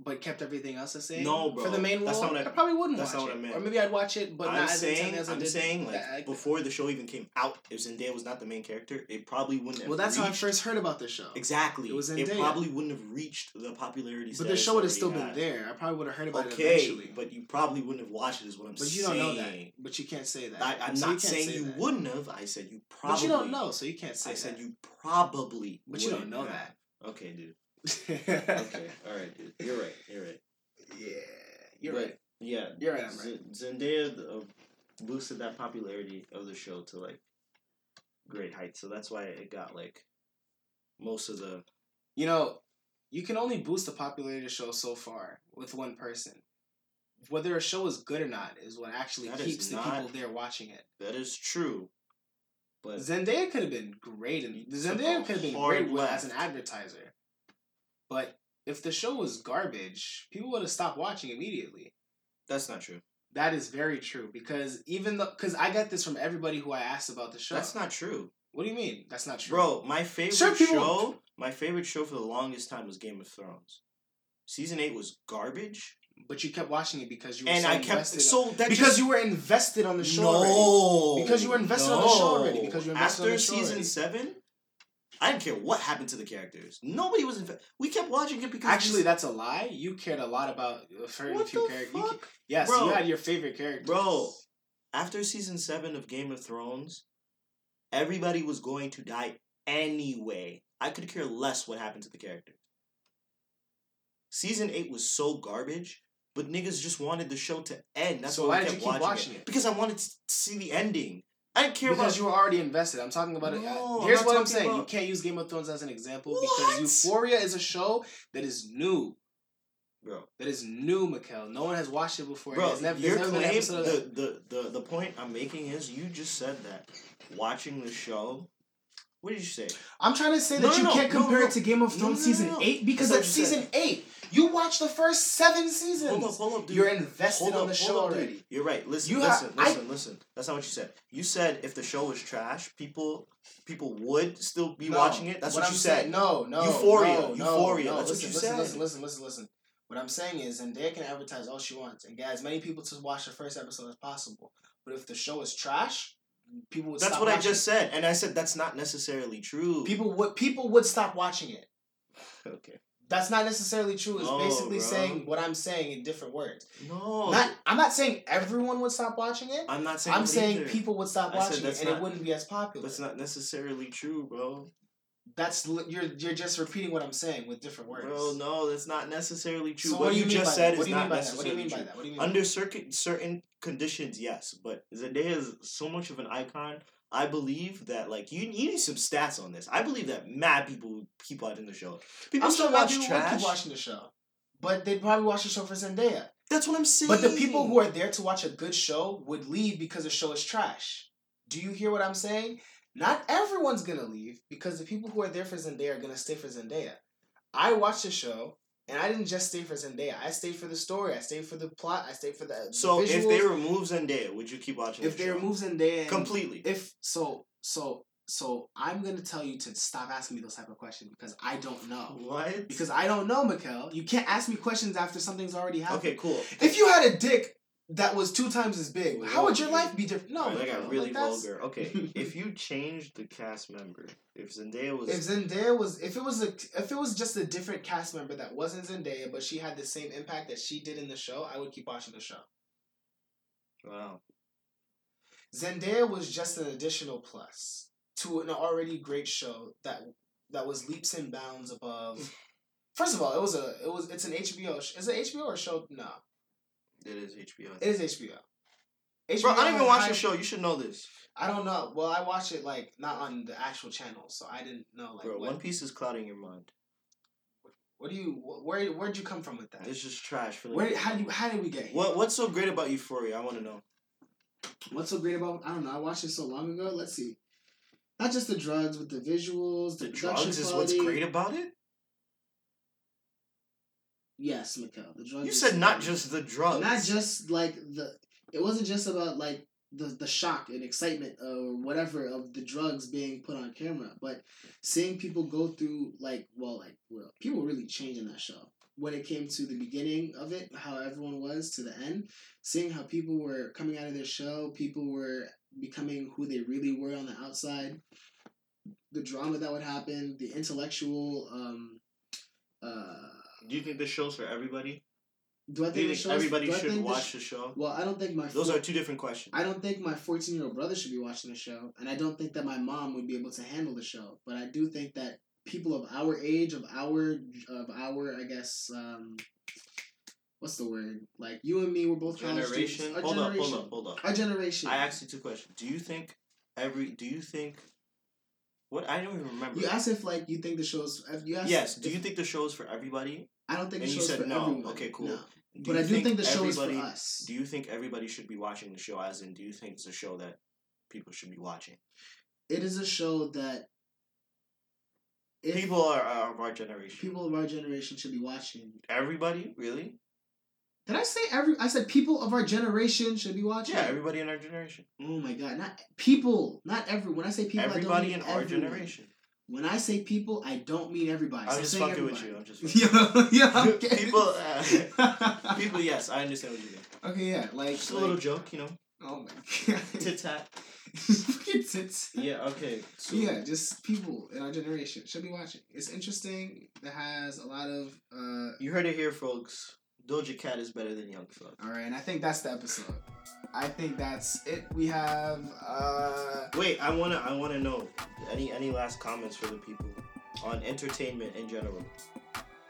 but kept everything else the same. No, bro. For the main role, That's not what I- I probably wouldn't that's watch not what it. I meant. Or maybe I'd watch it, but I'm not as saying, as I I'm did. saying, like before the show even came out, if Zendaya was not the main character, it probably wouldn't have. well, that's how I first heard about the show. Exactly. It was It probably wouldn't have reached the popularity. But the show would have still already been there. I probably would have heard about it Okay, eventually. but you probably wouldn't have watched it. Is what I'm saying. But you don't know that. But you can't say that. I, I'm So not can't saying say you that. wouldn't have. I said you probably. But you don't know, so you can't say I said you probably. But you don't know that. Okay, dude. Okay, all right, dude. You're right. You're right. Yeah, you're But, right. Yeah, You're right. Z- right. Zendaya uh, boosted that popularity of the show to like great heights. So that's why it got like most of the. You know, you can only boost the popularity of a show so far with one person. Whether a show is good or not is what actually That keeps the not- people there watching it. That is true, but Zendaya could have been great, and Zendaya could have been great with, as an advertiser. But if the show was garbage, people would have stopped watching immediately. that's not true. That is very true because even though because I get this from everybody who I asked about the show. That's not true, What do you mean? That's not true, bro. My favorite Sure, people- show, my favorite show for the longest time was Game of Thrones. Season eight was garbage, But you kept watching it because you were and so I kept invested. so that because just, you were invested on the show no, already. Because you were invested on the show already, because you were invested on after the show season already. seven. I didn't care what happened to the characters. Nobody was. Inve- we kept watching it because Actually, that's a lie. You cared a lot about a certain what few characters. You yes, Bro. you had your favorite characters. bro? After season seven of Game of Thrones, everybody was going to die anyway. I could care less what happened to the characters. Season eight was so garbage, but niggas just wanted the show to end. That's So why why did kept watching, watching it. it? Because I wanted to see the ending. I didn't care because about you were already invested. I'm talking about it. No, I'm Here's what I'm talking saying. You can't use Game of Thrones as an example What? because Euphoria is a show that is new. bro. That is new, Mikkel. No one has watched it before. Bro, never, your there's never been an claim, the, the, the, the point I'm making is you just said that watching the show. What did you say? I'm trying to say No, that no, you no, can't compare it to Game of Thrones season eight because That's what season eight. You watched the first seven seasons. Hold up, hold up, dude. You're invested Hold on up, the show up, dude. already. You're right. Listen, You ha- listen, I- listen, listen. That's not what you said. You said if the show was trash, people people would still be watching it. That's what, I'm you saying- said. No, no, Euphoria, no, no, Euphoria, No, that's what listen, you listen, said. Listen, listen, listen, listen. What I'm saying is, Zendaya can advertise all she wants and get as many people to watch the first episode as possible. But if the show is trash, people would. That's what I just said, and I said that's not necessarily true. People would people would stop watching it. okay. That's not necessarily true. It's No, basically bro. saying what I'm saying in different words. No, Not, I'm not saying everyone would stop watching it. I'm not saying. I'm saying either. people would stop I watching it, and not- it wouldn't be as popular. That's not necessarily true, bro. That's you're you're just repeating what I'm saying with different words. Bro, no, that's not necessarily true. So what, do you, just said? What is do you mean not by that? What do you necessarily true. that? What do you mean? by Under certain certain conditions, yes, but Zendaya is so much of an icon. I believe that like you, you need some stats on this. I believe that mad people keep watching the show. People I'm still sure watch people trash. keep watching the show, but they'd probably watch the show for Zendaya. That's what I'm saying. But the people who are there to watch a good show would leave because the show is trash. Do you hear what I'm saying? Not everyone's gonna leave because the people who are there for Zendaya are gonna stay for Zendaya. I watched the show and I didn't just stay for Zendaya. I stayed for the story. I stayed for the plot. I stayed for the so visuals. if they remove Zendaya, would you keep watching? if the they show? remove Zendaya completely, if so so so I'm gonna tell you to stop asking me those type of questions because I don't know. what? Because I don't know, Mikkel. You can't ask me questions after something's already happened. okay, cool. If you had a dick that was two times as big, how would your life be different? No, that Mikkel, got really like, vulgar. Okay, if you changed the cast member, if Zendaya was If Zendaya was, if it was a, if it was just a different cast member that wasn't Zendaya, but she had the same impact that she did in the show, I would keep watching the show. wow, Zendaya was just an additional plus to an already great show that that was leaps and bounds above. First of all, it was a it was it's an HBO. Is it HBO or a show? No, it is HBO. it is HBO. HBO Bro, I don't even watch the show. You should know this. I don't know. Well, I watch it like not on the actual channel, so I didn't know like Bro, what. One Piece is clouding your mind. What do you? Where where'd you come from with that? It's just trash for the Where how do you how did we get here? What What's so great about Euphoria? I want to know. What's so great about? I don't know. I watched it so long ago. Let's see. Not just the drugs, but the visuals, the, The drugs is what's great about it. Yes, Mikkel. The drugs. You said not just the drugs. Not just like the. It wasn't just about like the the shock and excitement or whatever of the drugs being put on camera, but seeing people go through like well like well people really changed in that show when it came to the beginning of it, how everyone was to the end, seeing how people were coming out of their show, people were becoming who they really were on the outside, the drama that would happen, the intellectual. Um, uh, Do you think this show's for everybody? do I Do think the think everybody do should think watch sh- the show? Well, I don't think my Those four- are two different questions. I don't think my 14 year old brother should be watching the show, and I don't think that my mom would be able to handle the show. But I do think that people of our age, of our, of our, I guess, um, what's the word? Like you and me, we're both Generation. Hold up, hold up, hold up. Our generation. I asked you two questions. Do you think every? Do you think? What I don't even remember. You asked if like you think the show's. if You asked yes. Do you think the show's for everybody? I don't think and the you show's said for no. everyone. Okay, cool. No. But I do think the show is for us. Do you think everybody should be watching the show? As in, do you think it's a show that people should be watching? It is a show that. people are, are of our generation. people of our generation should be watching. Everybody, really? Did I say every? I said people of our generation should be watching. Yeah, everybody in our generation. Oh my god! Not people, not every. When I say people, everybody I in don't mean our everyone. generation. When I say people, I don't mean everybody. I'm Stop just fucking with you. I'm just yeah, yeah. People. Uh, people, yes, I understand what you mean. Okay, yeah, like Just a like- little joke, you know. Oh my god. Tit tat. Fucking tits. Yeah. Okay. So, Yeah, just people in our generation should be watching. It's interesting. It has a lot of. uh You heard it here, folks. Doja Cat is better than Young Thug. All right, and I think that's the episode. I think that's it. We have. uh Wait, I wanna, I wanna know any, any last comments for the people on entertainment in general.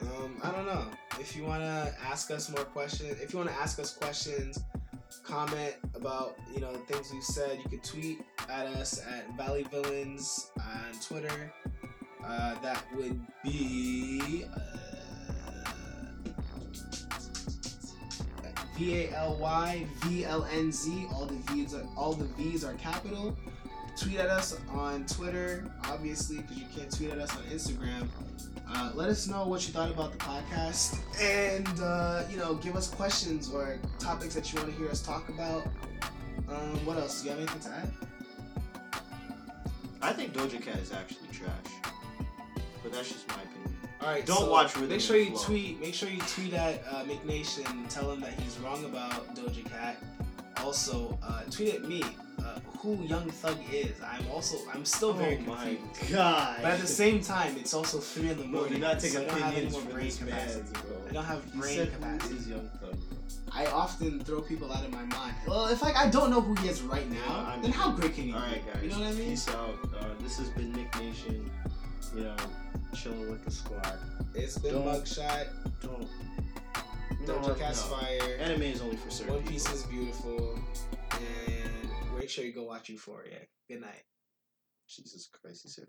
Um, I don't know. If you wanna ask us more questions, if you wanna ask us questions, comment about you know the things we've said, you can tweet at us at Valley Villains on Twitter. Uh, that would be uh, V A L Y V L N Z. All the V's are all the V's are capital. Tweet at us on Twitter, obviously, because you can't tweet at us on Instagram. Uh, let us know what you thought about the podcast, and uh, you know, give us questions or topics that you want to hear us talk about. Um, what else? Do you have anything to add? I think Doja Cat is actually trash, but that's just my opinion. All right. Don't so watch Rhythm Make sure you Flow. tweet. Make sure you tweet at uh, McNation. and Tell him that he's wrong about Doja Cat. Also, uh, tweet at me uh, who Young Thug is. I'm also. I'm still very oh my confused. god! But at the same time, it's also three in the Bro, morning. do not take so I don't have any opinions more brain capacity. bro. I don't have He brain capacity. Young Thug? I often throw people out of my mind. Well, if like I don't know who he is right now, Yeah, then how great can he All be? right, guys. You know what I mean? Peace out. Uh, this has been Nick Nation. You know, chilling with the squad. It's been Don't- Mugshot. Don't. You know Doja what? Cat's No. fire. Anime is only for certain One Piece people. is beautiful. And make sure you go watch Euphoria. Good night. Jesus Christ, he said.